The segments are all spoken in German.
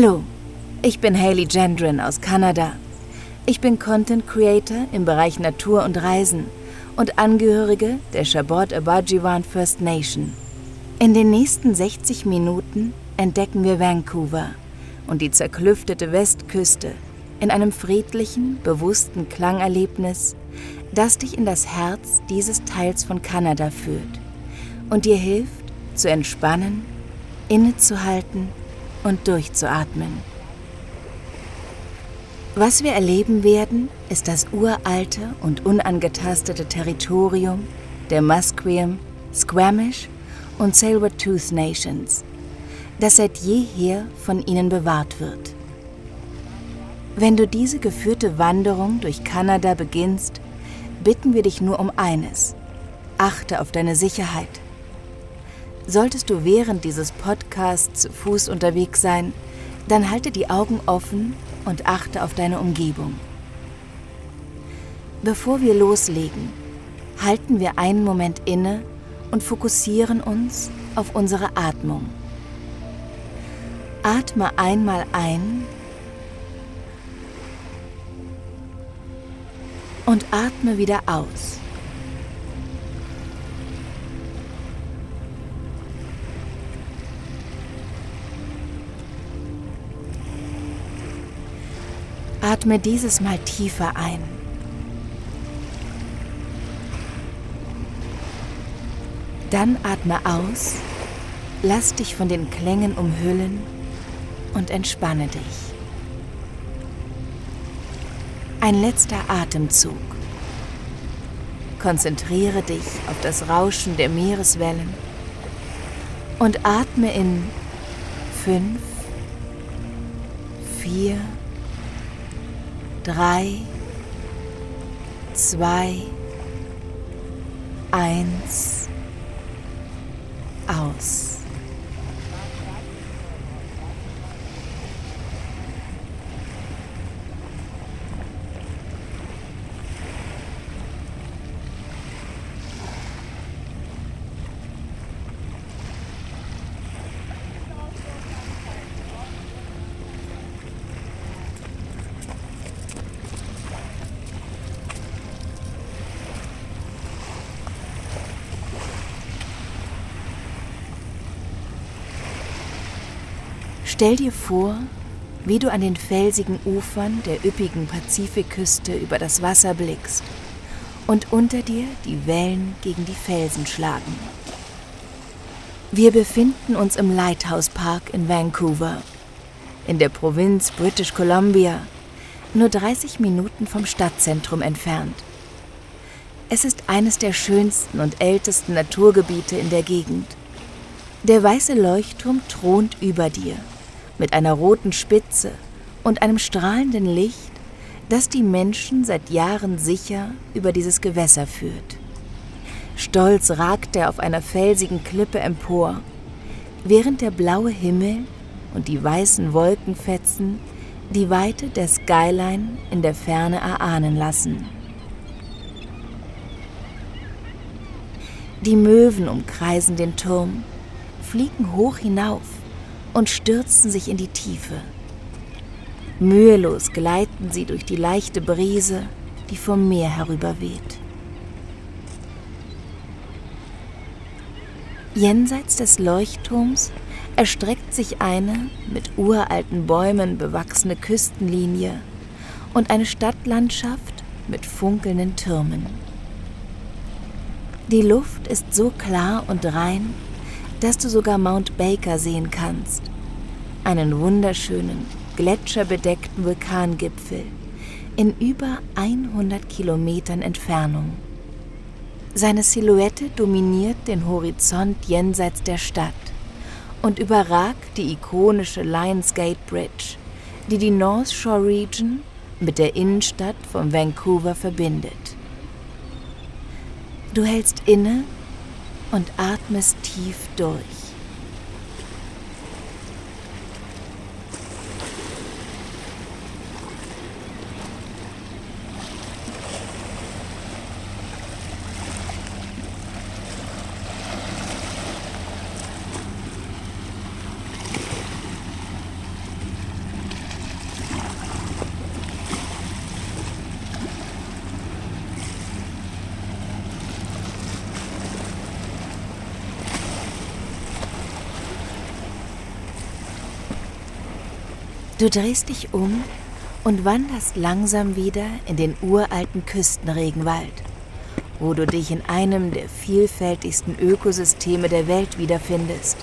Hallo, ich bin Hayley Gendron aus Kanada. Ich bin Content Creator im Bereich Natur und Reisen und Angehörige der Chabot Abajiwan First Nation. In den nächsten 60 Minuten entdecken wir Vancouver und die zerklüftete Westküste in einem friedlichen, bewussten Klangerlebnis, das dich in das Herz dieses Teils von Kanada führt und dir hilft, zu entspannen, innezuhalten und durchzuatmen. Was wir erleben werden, ist das uralte und unangetastete Territorium der Musqueam, Squamish und Tsleil-Waututh Nations, das seit jeher von ihnen bewahrt wird. Wenn du diese geführte Wanderung durch Kanada beginnst, bitten wir dich nur um eines. Achte auf deine Sicherheit. Solltest du während dieses Podcasts zu Fuß unterwegs sein, dann halte die Augen offen und achte auf deine Umgebung. Bevor wir loslegen, halten wir einen Moment inne und fokussieren uns auf unsere Atmung. Atme einmal ein und atme wieder aus. Atme dieses Mal tiefer ein. Dann atme aus, lass dich von den Klängen umhüllen und entspanne dich. Ein letzter Atemzug. Konzentriere dich auf das Rauschen der Meereswellen und atme in fünf, vier, drei, zwei, eins aus. Stell dir vor, wie du an den felsigen Ufern der üppigen Pazifikküste über das Wasser blickst und unter dir die Wellen gegen die Felsen schlagen. Wir befinden uns im Lighthouse Park in Vancouver, in der Provinz British Columbia, nur 30 Minuten vom Stadtzentrum entfernt. Es ist eines der schönsten und ältesten Naturgebiete in der Gegend. Der weiße Leuchtturm thront über dir mit einer roten Spitze und einem strahlenden Licht, das die Menschen seit Jahren sicher über dieses Gewässer führt. Stolz ragt er auf einer felsigen Klippe empor, während der blaue Himmel und die weißen Wolkenfetzen die Weite der Skyline in der Ferne erahnen lassen. Die Möwen umkreisen den Turm, fliegen hoch hinauf und stürzen sich in die Tiefe. Mühelos gleiten sie durch die leichte Brise, die vom Meer herüberweht. Jenseits des Leuchtturms erstreckt sich eine mit uralten Bäumen bewachsene Küstenlinie und eine Stadtlandschaft mit funkelnden Türmen. Die Luft ist so klar und rein, dass du sogar Mount Baker sehen kannst. Einen wunderschönen, gletscherbedeckten Vulkangipfel in über 100 Kilometern Entfernung. Seine Silhouette dominiert den Horizont jenseits der Stadt und überragt die ikonische Lionsgate Bridge, die die North Shore Region mit der Innenstadt von Vancouver verbindet. Du hältst inne und atmest tief durch. Du drehst dich um und wanderst langsam wieder in den uralten Küstenregenwald, wo du dich in einem der vielfältigsten Ökosysteme der Welt wiederfindest.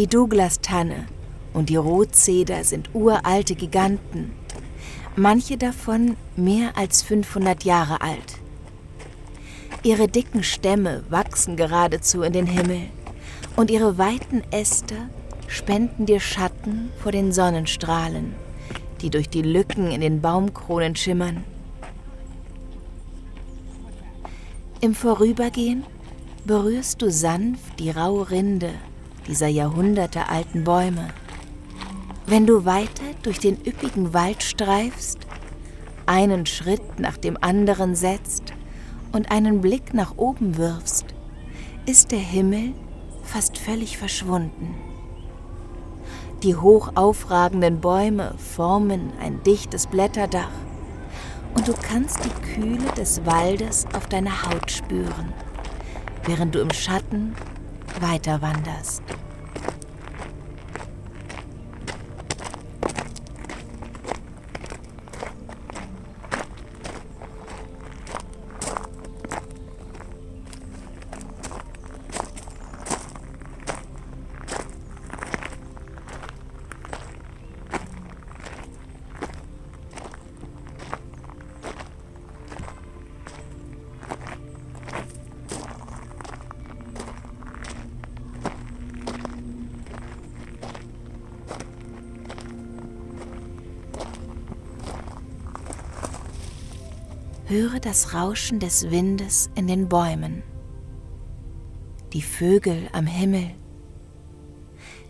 Die Douglas-Tanne und die Rotzeder sind uralte Giganten, manche davon mehr als 500 Jahre alt. Ihre dicken Stämme wachsen geradezu in den Himmel und ihre weiten Äste spenden dir Schatten vor den Sonnenstrahlen, die durch die Lücken in den Baumkronen schimmern. Im Vorübergehen berührst du sanft die raue Rinde dieser jahrhundertealten Bäume. Wenn du weiter durch den üppigen Wald streifst, einen Schritt nach dem anderen setzt und einen Blick nach oben wirfst, ist der Himmel fast völlig verschwunden. Die hoch aufragenden Bäume formen ein dichtes Blätterdach und du kannst die Kühle des Waldes auf deiner Haut spüren, während du im Schatten weiter wanderst. Das Rauschen des Windes in den Bäumen, die Vögel am Himmel,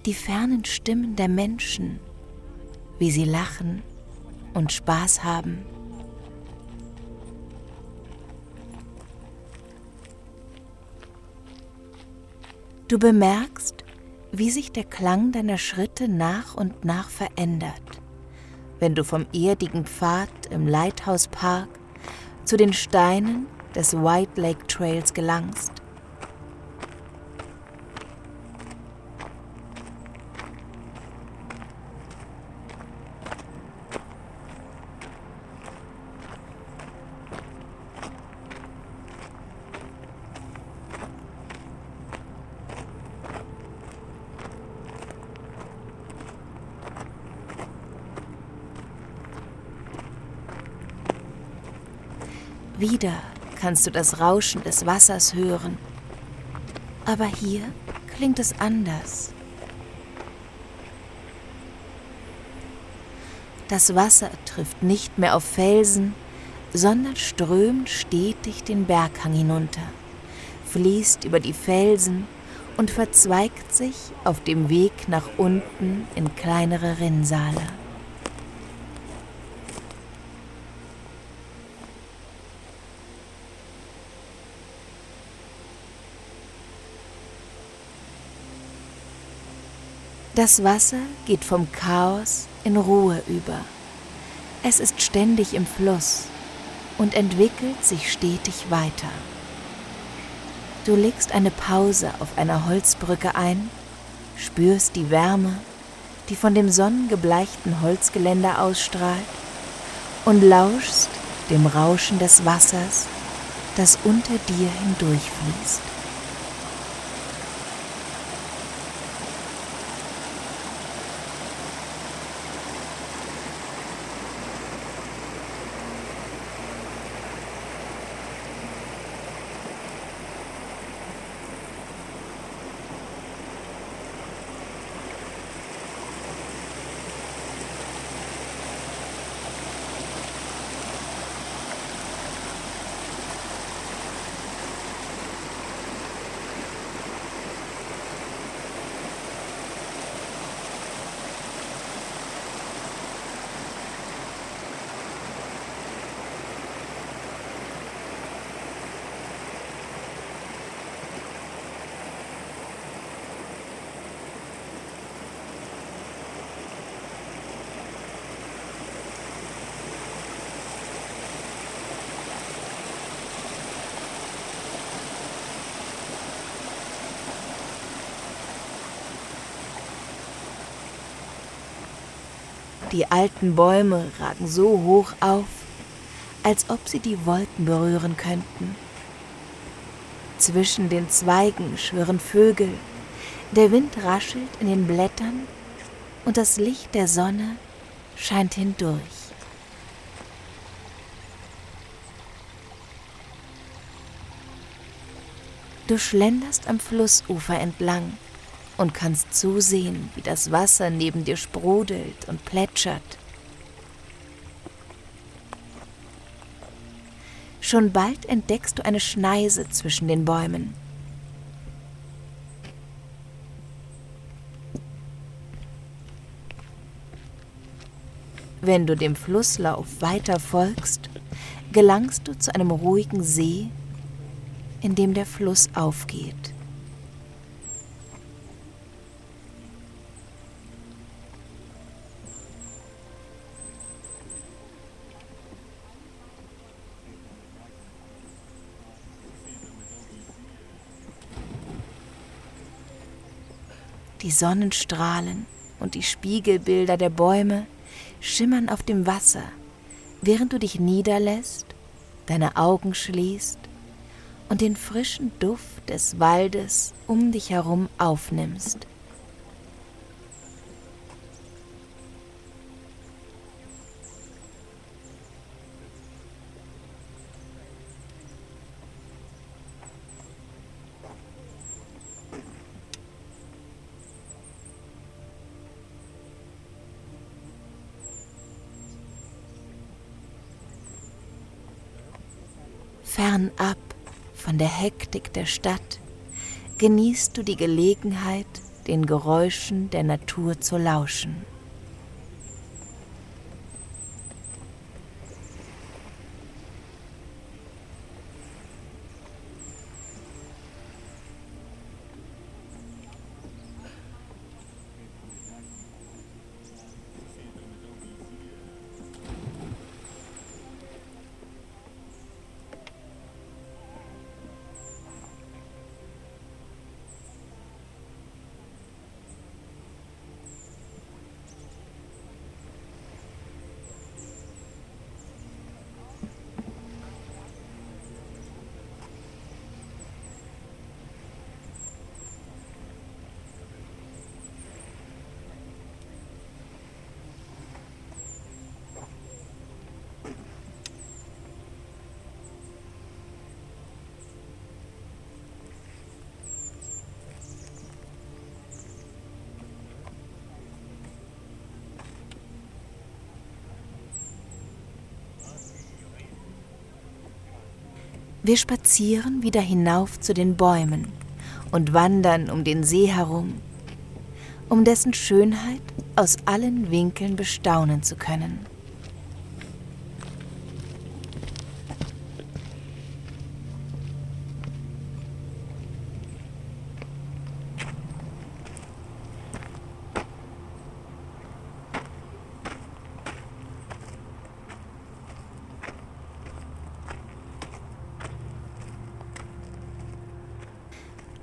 die fernen Stimmen der Menschen, wie sie lachen und Spaß haben. Du bemerkst, wie sich der Klang deiner Schritte nach und nach verändert, wenn du vom erdigen Pfad im Lighthouse Park zu den Steinen des White Lake Trails gelangst. Wieder kannst du das Rauschen des Wassers hören. Aber hier klingt es anders. Das Wasser trifft nicht mehr auf Felsen, sondern strömt stetig den Berghang hinunter, fließt über die Felsen und verzweigt sich auf dem Weg nach unten in kleinere Rinnsale. Das Wasser geht vom Chaos in Ruhe über. Es ist ständig im Fluss und entwickelt sich stetig weiter. Du legst eine Pause auf einer Holzbrücke ein, spürst die Wärme, die von dem sonnengebleichten Holzgeländer ausstrahlt und lauschst dem Rauschen des Wassers, das unter dir hindurchfließt. Die alten Bäume ragen so hoch auf, als ob sie die Wolken berühren könnten. Zwischen den Zweigen schwirren Vögel, der Wind raschelt in den Blättern und das Licht der Sonne scheint hindurch. Du schlenderst am Flussufer entlang und kannst zusehen, wie das Wasser neben dir sprudelt und plätschert. Schon bald entdeckst du eine Schneise zwischen den Bäumen. Wenn du dem Flusslauf weiter folgst, gelangst du zu einem ruhigen See in dem der Fluss aufgeht. Die Sonnenstrahlen und die Spiegelbilder der Bäume schimmern auf dem Wasser, während du dich niederlässt, deine Augen schließt und den frischen Duft des Waldes um dich herum aufnimmst. Der Hektik der Stadt genießt du die Gelegenheit, den Geräuschen der Natur zu lauschen. Wir spazieren wieder hinauf zu den Bäumen und wandern um den See herum, um dessen Schönheit aus allen Winkeln bestaunen zu können.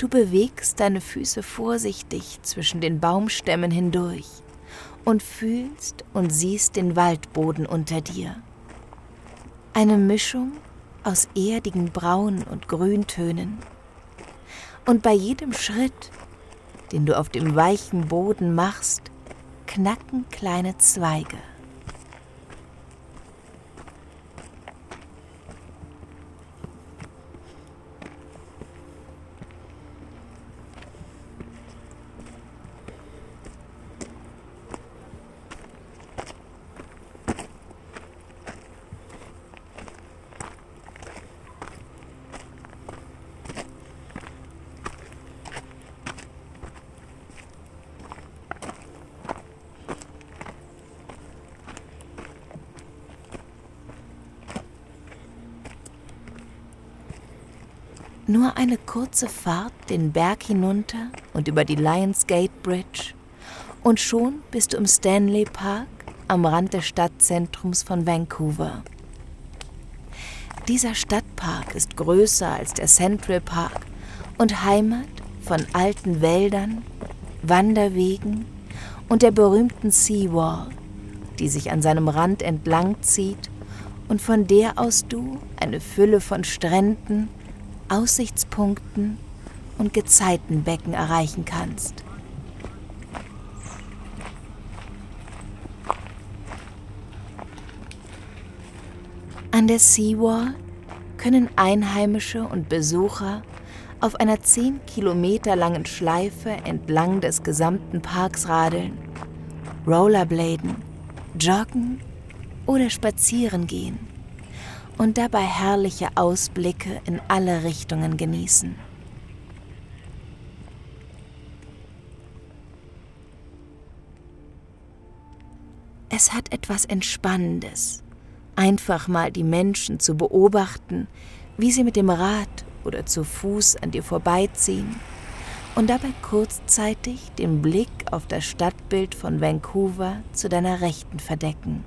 Du bewegst deine Füße vorsichtig zwischen den Baumstämmen hindurch und fühlst und siehst den Waldboden unter dir. Eine Mischung aus erdigen Braun- und Grüntönen. Und bei jedem Schritt, den du auf dem weichen Boden machst, knacken kleine Zweige. Nur eine kurze Fahrt den Berg hinunter und über die Lionsgate Bridge und schon bist du im Stanley Park am Rand des Stadtzentrums von Vancouver. Dieser Stadtpark ist größer als der Central Park und Heimat von alten Wäldern, Wanderwegen und der berühmten Seawall, die sich an seinem Rand entlang zieht und von der aus du eine Fülle von Stränden, Aussichtspunkten und Gezeitenbecken erreichen kannst. An der Seawall können Einheimische und Besucher auf einer 10 Kilometer langen Schleife entlang des gesamten Parks radeln, Rollerbladen, joggen oder spazieren gehen und dabei herrliche Ausblicke in alle Richtungen genießen. Es hat etwas Entspannendes, einfach mal die Menschen zu beobachten, wie sie mit dem Rad oder zu Fuß an dir vorbeiziehen und dabei kurzzeitig den Blick auf das Stadtbild von Vancouver zu deiner Rechten verdecken.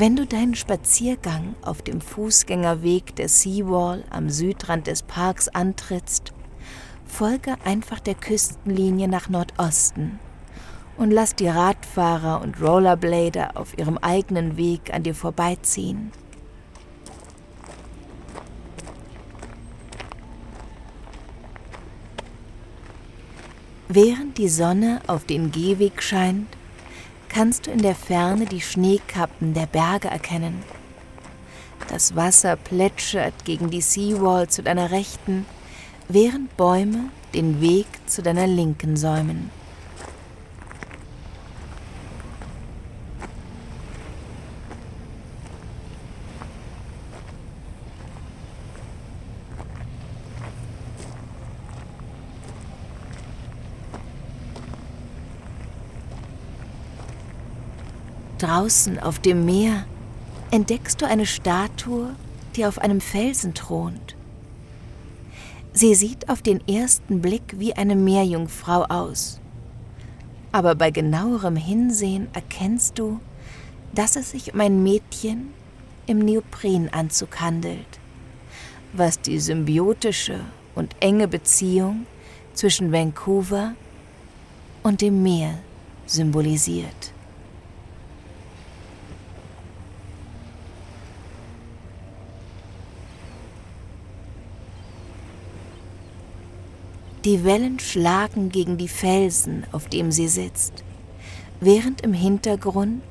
Wenn du deinen Spaziergang auf dem Fußgängerweg der Seawall am Südrand des Parks antrittst, folge einfach der Küstenlinie nach Nordosten und lass die Radfahrer und Rollerblader auf ihrem eigenen Weg an dir vorbeiziehen. Während die Sonne auf den Gehweg scheint, kannst du in der Ferne die Schneekappen der Berge erkennen. Das Wasser plätschert gegen die Seawall zu deiner Rechten, während Bäume den Weg zu deiner Linken säumen. Draußen auf dem Meer entdeckst du eine Statue, die auf einem Felsen thront. Sie sieht auf den ersten Blick wie eine Meerjungfrau aus. Aber bei genauerem Hinsehen erkennst du, dass es sich um ein Mädchen im Neoprenanzug handelt, was die symbiotische und enge Beziehung zwischen Vancouver und dem Meer symbolisiert. Die Wellen schlagen gegen die Felsen, auf dem sie sitzt, während im Hintergrund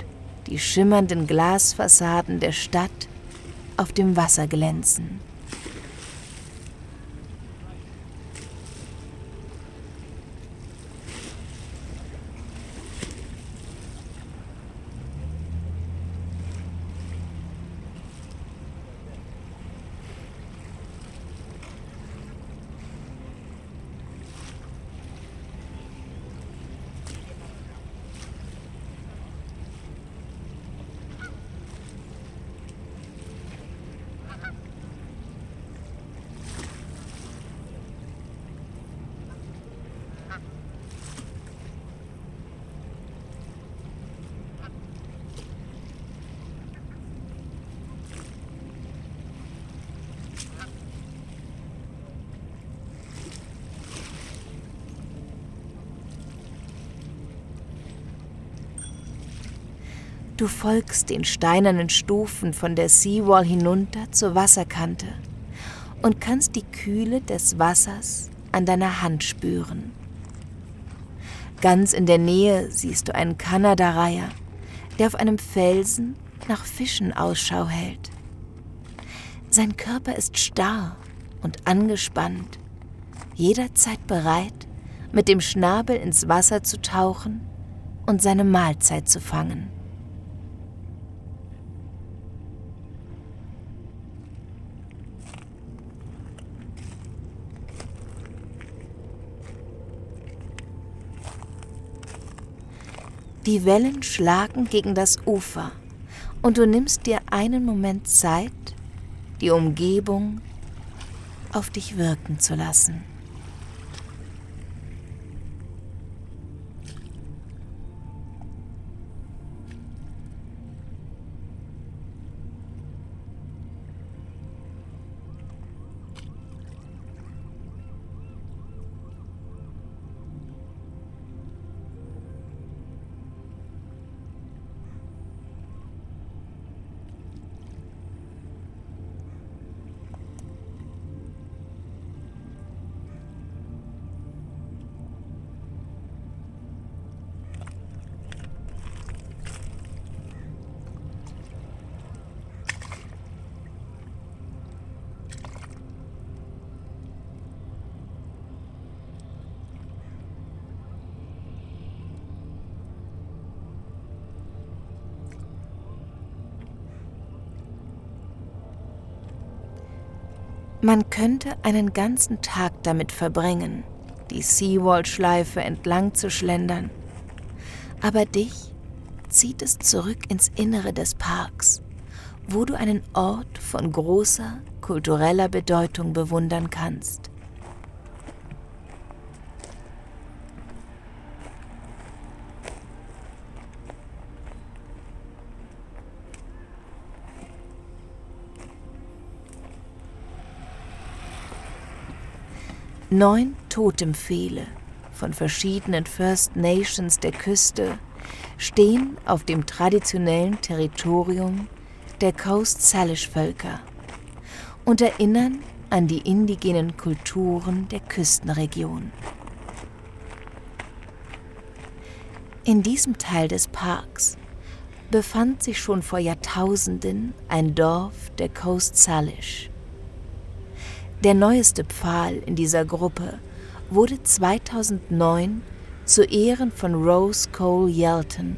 die schimmernden Glasfassaden der Stadt auf dem Wasser glänzen. Du folgst den steinernen Stufen von der Seawall hinunter zur Wasserkante und kannst die Kühle des Wassers an deiner Hand spüren. Ganz in der Nähe siehst du einen Kanadareiher, der auf einem Felsen nach Fischen Ausschau hält. Sein Körper ist starr und angespannt, jederzeit bereit, mit dem Schnabel ins Wasser zu tauchen und seine Mahlzeit zu fangen. Die Wellen schlagen gegen das Ufer und du nimmst dir einen Moment Zeit, die Umgebung auf dich wirken zu lassen. Man könnte einen ganzen Tag damit verbringen, die Seawall-Schleife entlang zu schlendern. Aber dich zieht es zurück ins Innere des Parks, wo du einen Ort von großer kultureller Bedeutung bewundern kannst. Neun Totempfehle von verschiedenen First Nations der Küste stehen auf dem traditionellen Territorium der Coast Salish Völker und erinnern an die indigenen Kulturen der Küstenregion. In diesem Teil des Parks befand sich schon vor Jahrtausenden ein Dorf der Coast Salish. Der neueste Pfahl in dieser Gruppe wurde 2009 zu Ehren von Rose Cole Yelton,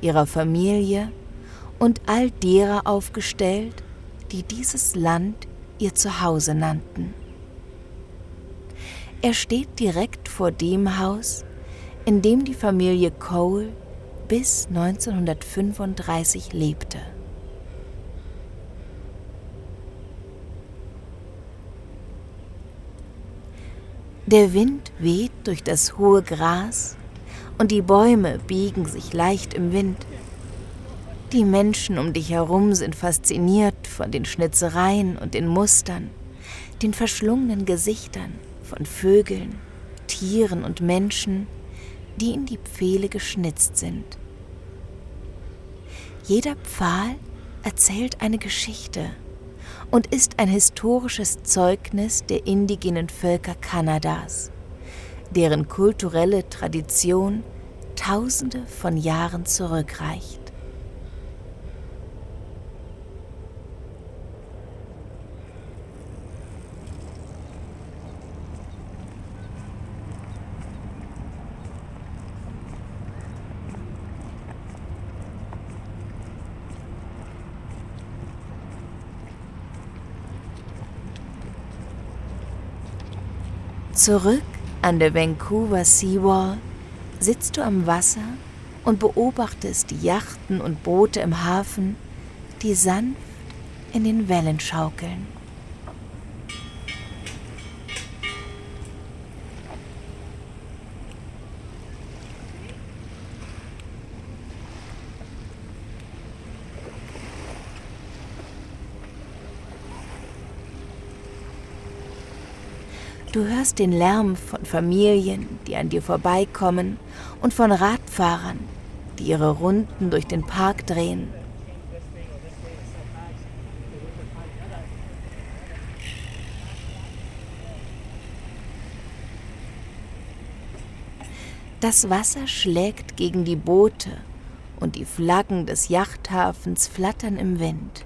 ihrer Familie und all derer aufgestellt, die dieses Land ihr Zuhause nannten. Er steht direkt vor dem Haus, in dem die Familie Cole bis 1935 lebte. Der Wind weht durch das hohe Gras und die Bäume biegen sich leicht im Wind. Die Menschen um dich herum sind fasziniert von den Schnitzereien und den Mustern, den verschlungenen Gesichtern von Vögeln, Tieren und Menschen, die in die Pfähle geschnitzt sind. Jeder Pfahl erzählt eine Geschichte und ist ein historisches Zeugnis der indigenen Völker Kanadas, deren kulturelle Tradition Tausende von Jahren zurückreicht. Zurück an der Vancouver Seawall sitzt du am Wasser und beobachtest die Yachten und Boote im Hafen, die sanft in den Wellen schaukeln. Du hörst den Lärm von Familien, die an dir vorbeikommen, und von Radfahrern, die ihre Runden durch den Park drehen. Das Wasser schlägt gegen die Boote und die Flaggen des Yachthafens flattern im Wind.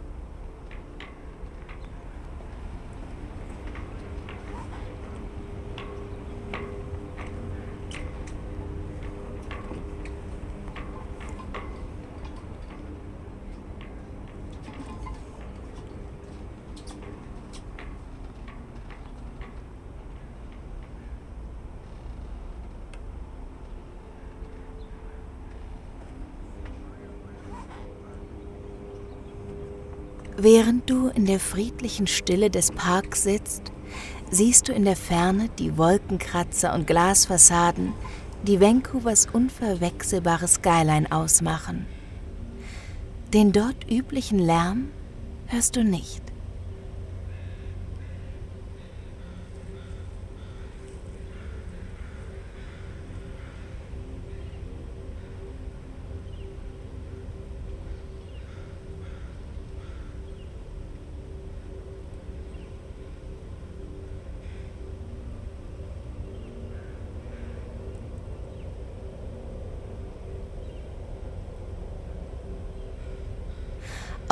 Während du in der friedlichen Stille des Parks sitzt, siehst du in der Ferne die Wolkenkratzer und Glasfassaden, die Vancouvers unverwechselbare Skyline ausmachen. Den dort üblichen Lärm hörst du nicht.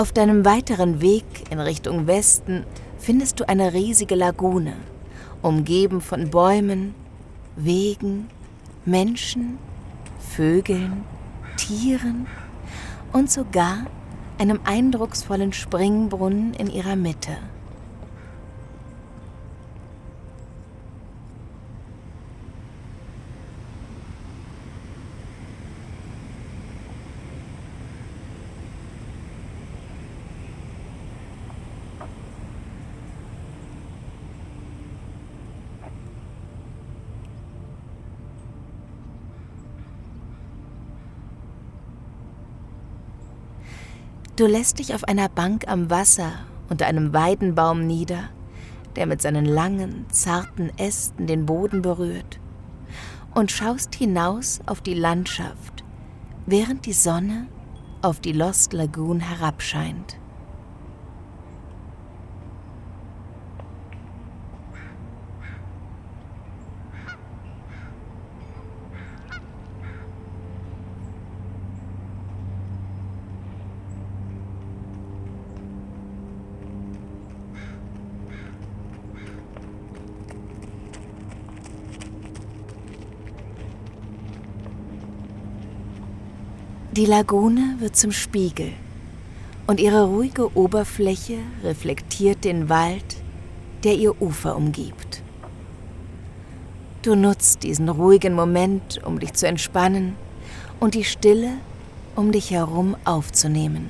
Auf deinem weiteren Weg in Richtung Westen findest du eine riesige Lagune, umgeben von Bäumen, Wegen, Menschen, Vögeln, Tieren und sogar einem eindrucksvollen Springbrunnen in ihrer Mitte. Du lässt dich auf einer Bank am Wasser unter einem Weidenbaum nieder, der mit seinen langen, zarten Ästen den Boden berührt, und schaust hinaus auf die Landschaft, während die Sonne auf die Lost Lagoon herabscheint. Die Lagune wird zum Spiegel und ihre ruhige Oberfläche reflektiert den Wald, der ihr Ufer umgibt. Du nutzt diesen ruhigen Moment, um dich zu entspannen und die Stille um dich herum aufzunehmen.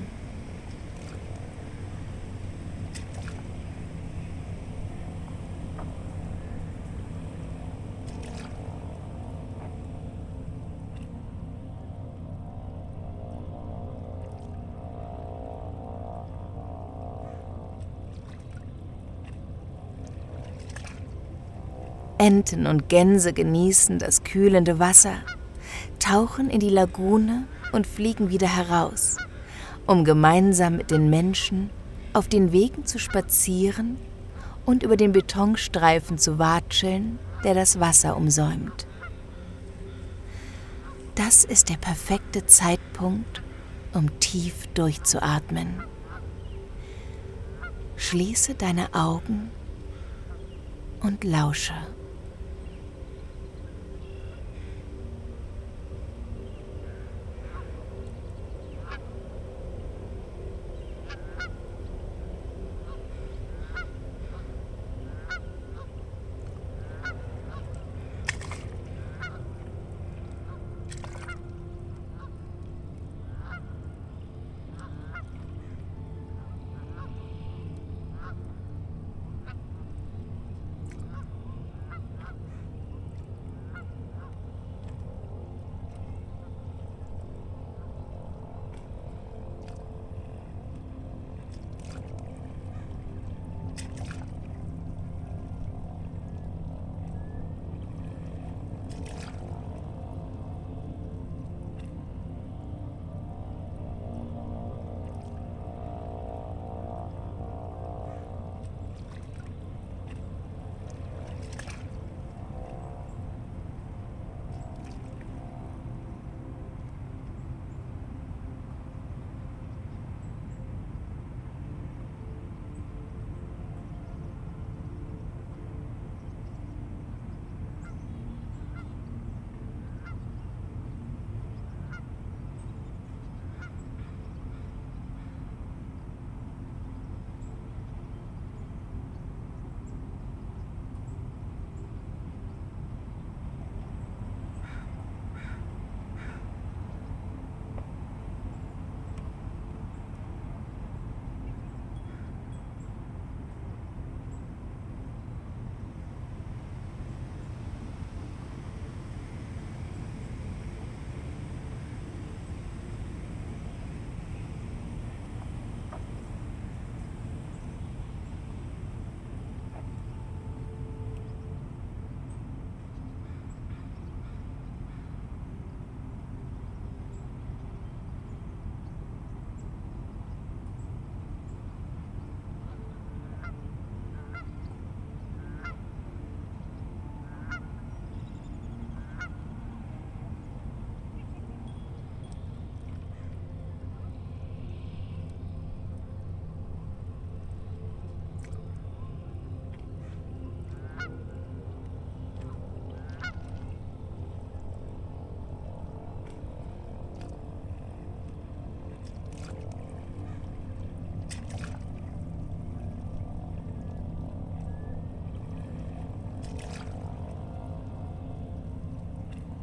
Enten und Gänse genießen das kühlende Wasser, tauchen in die Lagune und fliegen wieder heraus, um gemeinsam mit den Menschen auf den Wegen zu spazieren und über den Betonstreifen zu watscheln, der das Wasser umsäumt. Das ist der perfekte Zeitpunkt, um tief durchzuatmen. Schließe deine Augen und lausche.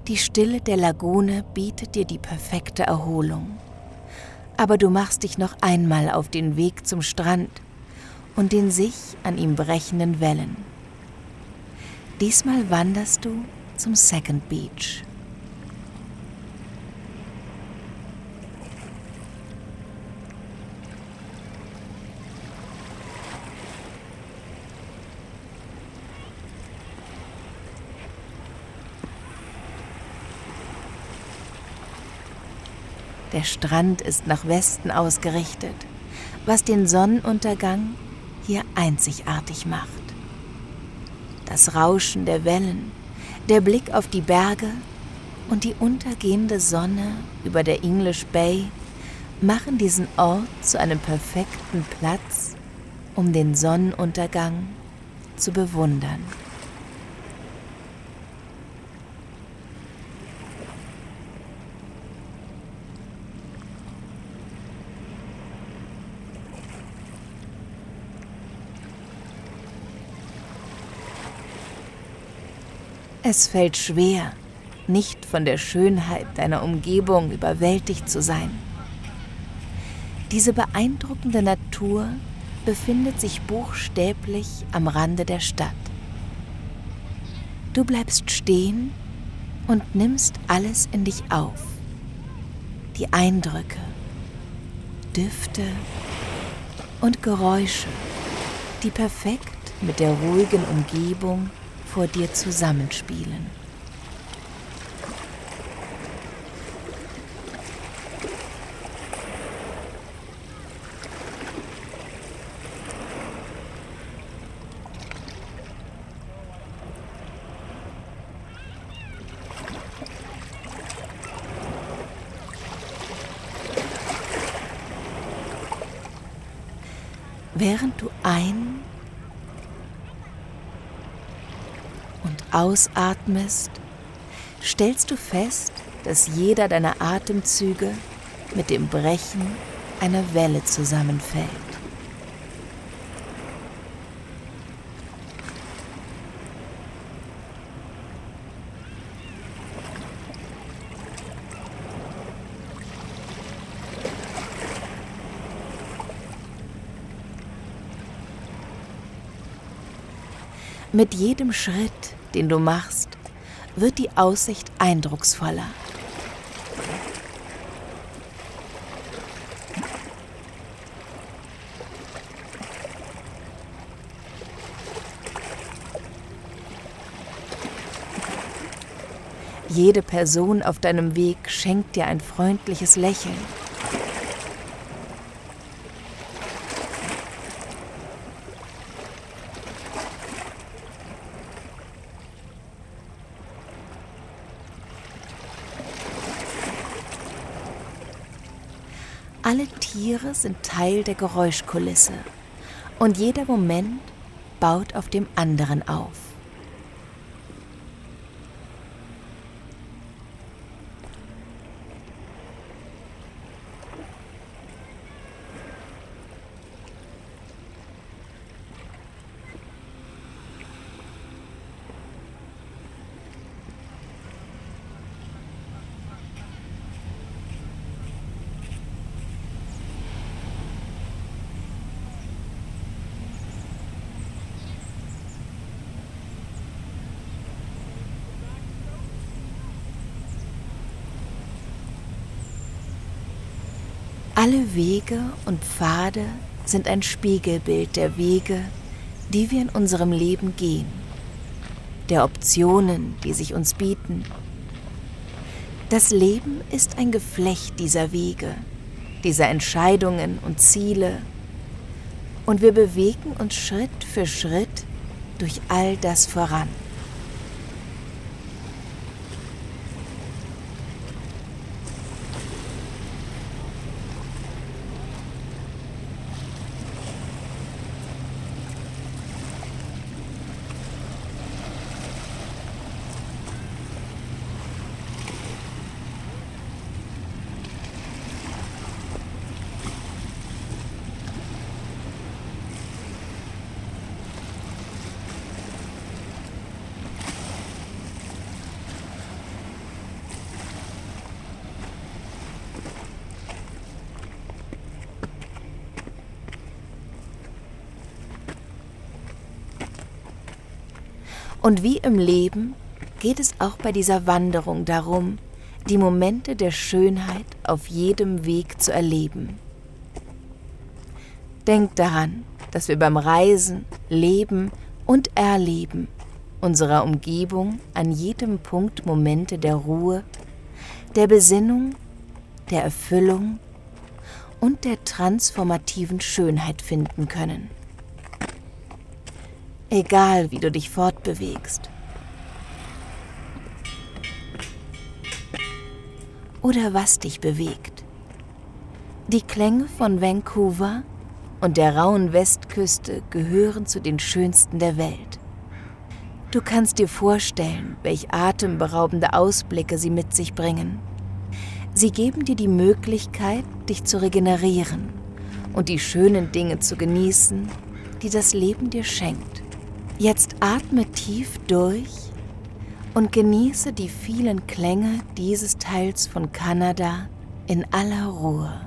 Die Stille der Lagune bietet dir die perfekte Erholung. Aber du machst dich noch einmal auf den Weg zum Strand und den sich an ihm brechenden Wellen. Diesmal wanderst du zum Second Beach. Der Strand ist nach Westen ausgerichtet, was den Sonnenuntergang hier einzigartig macht. Das Rauschen der Wellen, der Blick auf die Berge und die untergehende Sonne über der English Bay machen diesen Ort zu einem perfekten Platz, um den Sonnenuntergang zu bewundern. Es fällt schwer, nicht von der Schönheit deiner Umgebung überwältigt zu sein. Diese beeindruckende Natur befindet sich buchstäblich am Rande der Stadt. Du bleibst stehen und nimmst alles in dich auf. Die Eindrücke, Düfte und Geräusche, die perfekt mit der ruhigen Umgebung vor dir zusammenspielen. Während du ein- ausatmest, stellst du fest, dass jeder deiner Atemzüge mit dem Brechen einer Welle zusammenfällt. Mit jedem Schritt den du machst, wird die Aussicht eindrucksvoller. Jede Person auf deinem Weg schenkt dir ein freundliches Lächeln. Alle Tiere sind Teil der Geräuschkulisse und jeder Moment baut auf dem anderen auf. Alle Wege und Pfade sind ein Spiegelbild der Wege, die wir in unserem Leben gehen, der Optionen, die sich uns bieten. Das Leben ist ein Geflecht dieser Wege, dieser Entscheidungen und Ziele, und wir bewegen uns Schritt für Schritt durch all das voran. Und wie im Leben geht es auch bei dieser Wanderung darum, die Momente der Schönheit auf jedem Weg zu erleben. Denk daran, dass wir beim Reisen, Leben und Erleben unserer Umgebung an jedem Punkt Momente der Ruhe, der Besinnung, der Erfüllung und der transformativen Schönheit finden können. Egal wie du dich fortbewegst. Oder was dich bewegt. Die Klänge von Vancouver und der rauen Westküste gehören zu den schönsten der Welt. Du kannst dir vorstellen, welch atemberaubende Ausblicke sie mit sich bringen. Sie geben dir die Möglichkeit, dich zu regenerieren und die schönen Dinge zu genießen, die das Leben dir schenkt. Jetzt atme tief durch und genieße die vielen Klänge dieses Teils von Kanada in aller Ruhe.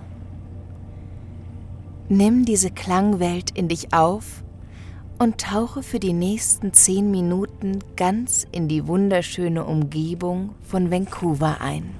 Nimm diese Klangwelt in dich auf und tauche für die nächsten zehn Minuten ganz in die wunderschöne Umgebung von Vancouver ein.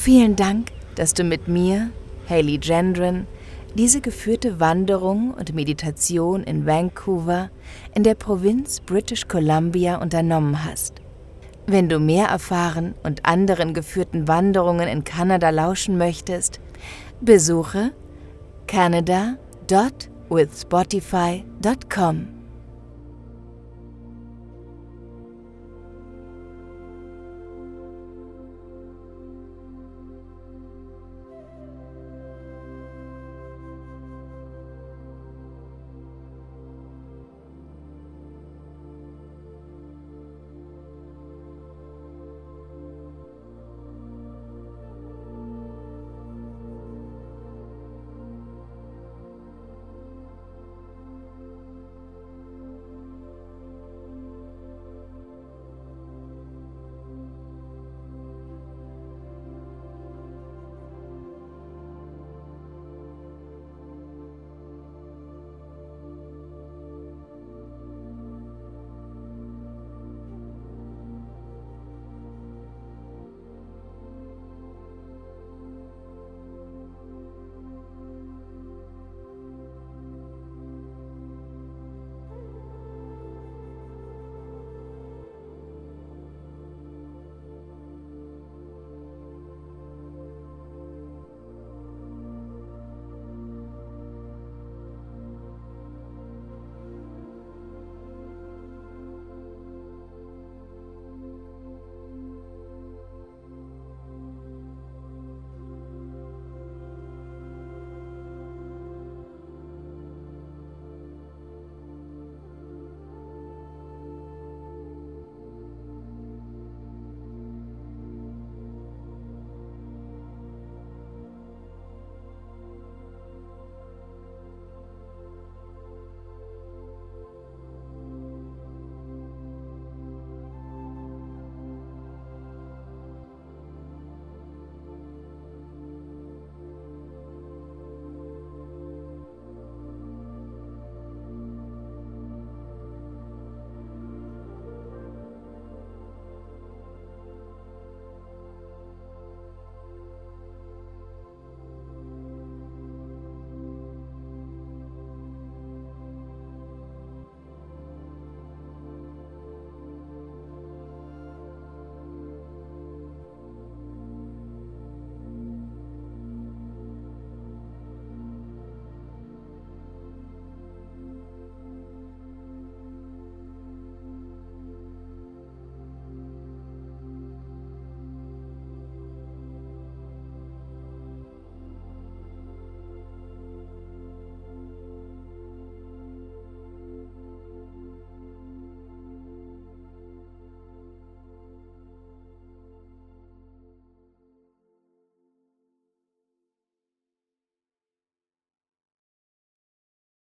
Vielen Dank, dass du mit mir, Hayley Gendron, diese geführte Wanderung und Meditation in Vancouver in der Provinz British Columbia unternommen hast. Wenn du mehr erfahren und anderen geführten Wanderungen in Kanada lauschen möchtest, besuche canada.withspotify.com.